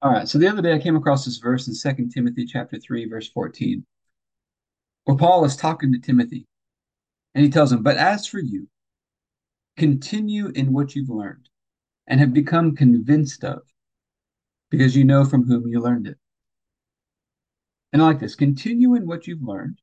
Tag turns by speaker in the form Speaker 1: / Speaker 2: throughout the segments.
Speaker 1: All right, so the other day I came across this verse in Second Timothy chapter 3, verse 14, where Paul is talking to Timothy, and he tells him, But as for you, continue in what you've learned and have become convinced of, because you know from whom you learned it. And I like this continue in what you've learned.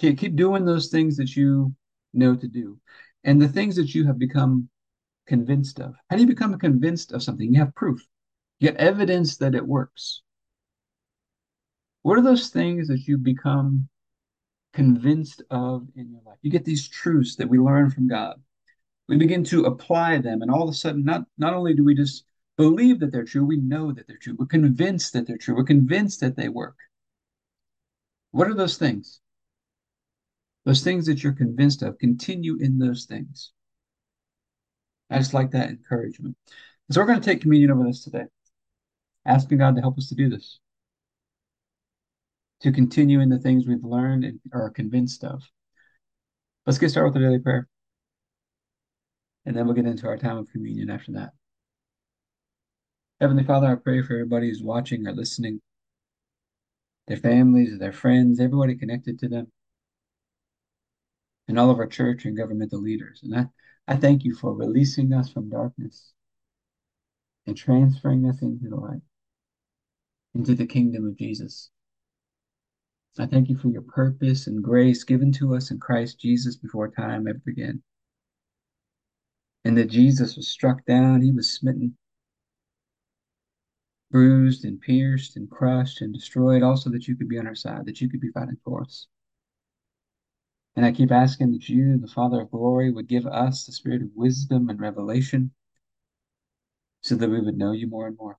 Speaker 1: Okay, keep doing those things that you know to do, and the things that you have become convinced of. How do you become convinced of something? You have proof, have evidence that it works. What are those things that you become convinced of in your life? You get these truths that we learn from God. We begin to apply them, and all of a sudden, not, not only do we just believe that they're true, we know that they're true. We're convinced that they're true. We're convinced that they work. What are those things? Those things that you're convinced of, continue in those things. I just like that encouragement. So we're going to take communion over this today, asking God to help us to do this, to continue in the things we've learned and are convinced of. Let's get started with the daily prayer. And then we'll get into our time of communion after that. Heavenly Father, I pray for everybody who's watching or listening, their families, their friends, everybody connected to them, and all of our church and governmental leaders. And I, I thank you for releasing us from darkness and transferring us into the light, into the kingdom of Jesus. I thank you for your purpose and grace given to us in Christ Jesus before time ever began. And that Jesus was struck down, he was smitten, bruised and pierced and crushed and destroyed, also that you could be on our side, that you could be fighting for us. And I keep asking that you, the Father of glory, would give us the spirit of wisdom and revelation so that we would know you more and more.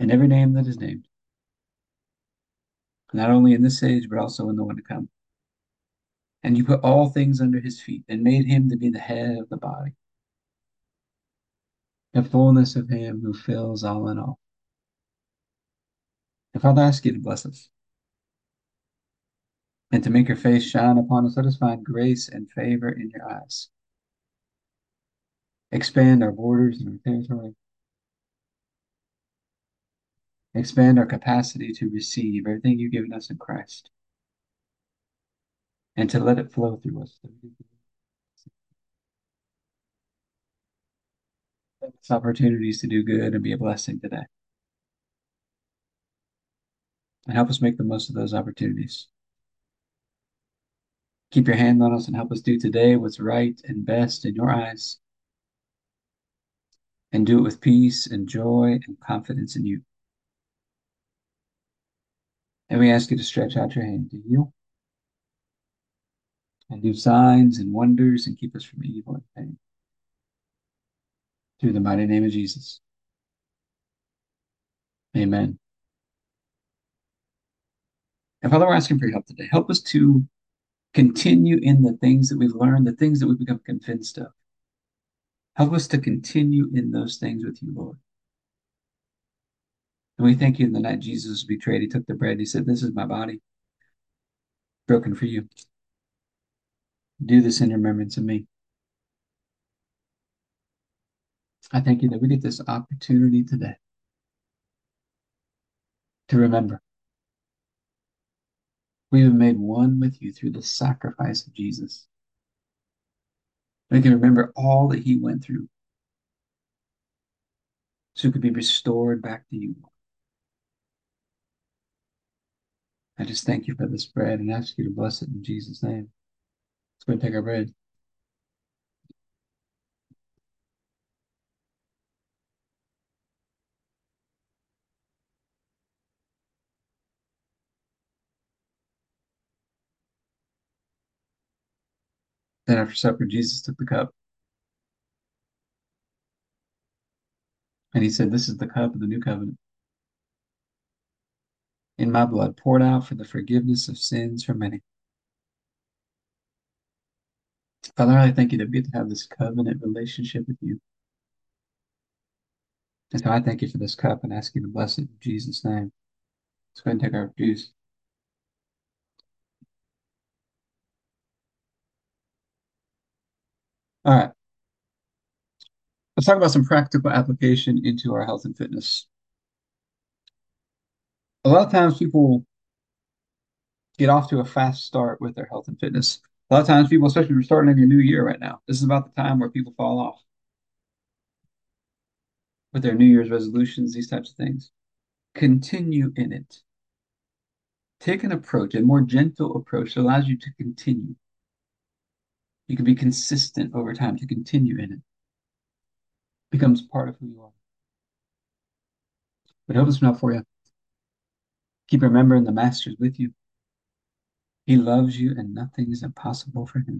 Speaker 1: and every name that is named, not only in this age, but also in the one to come. And you put all things under his feet and made him to be the head of the body, the fullness of him who fills all in all. And Father, I ask you to bless us and to make your face shine upon us. Let us find grace and favor in your eyes. Expand our borders and our territory. Expand our capacity to receive everything you've given us in Christ and to let it flow through us. opportunities to do good and be a blessing today. And help us make the most of those opportunities. Keep your hand on us and help us do today what's right and best in your eyes. And do it with peace and joy and confidence in you. And we ask you to stretch out your hand to heal and do signs and wonders and keep us from evil and pain. Through the mighty name of Jesus. Amen. And Father, we're asking for your help today. Help us to continue in the things that we've learned, the things that we've become convinced of. Help us to continue in those things with you, Lord. And we thank you in the night Jesus was betrayed. He took the bread. He said, This is my body broken for you. Do this in remembrance of me. I thank you that we get this opportunity today to remember we have made one with you through the sacrifice of Jesus. We can remember all that he went through so it could be restored back to you. I just thank you for this bread and ask you to bless it in Jesus' name. Let's go and take our bread. Then after supper, Jesus took the cup. And he said, This is the cup of the new covenant in my blood, poured out for the forgiveness of sins for many. Father, I thank you that we get to have this covenant relationship with you. And so I thank you for this cup and ask you to bless it in Jesus' name. Let's go ahead and take our juice. All right. Let's talk about some practical application into our health and fitness. A lot of times people get off to a fast start with their health and fitness. A lot of times people, especially we're starting in a new year right now, this is about the time where people fall off with their New Year's resolutions, these types of things. Continue in it. Take an approach, a more gentle approach that allows you to continue. You can be consistent over time to continue in it. Becomes part of who you are. But hope this one out for you. Keep remembering the Master's with you. He loves you and nothing is impossible for him.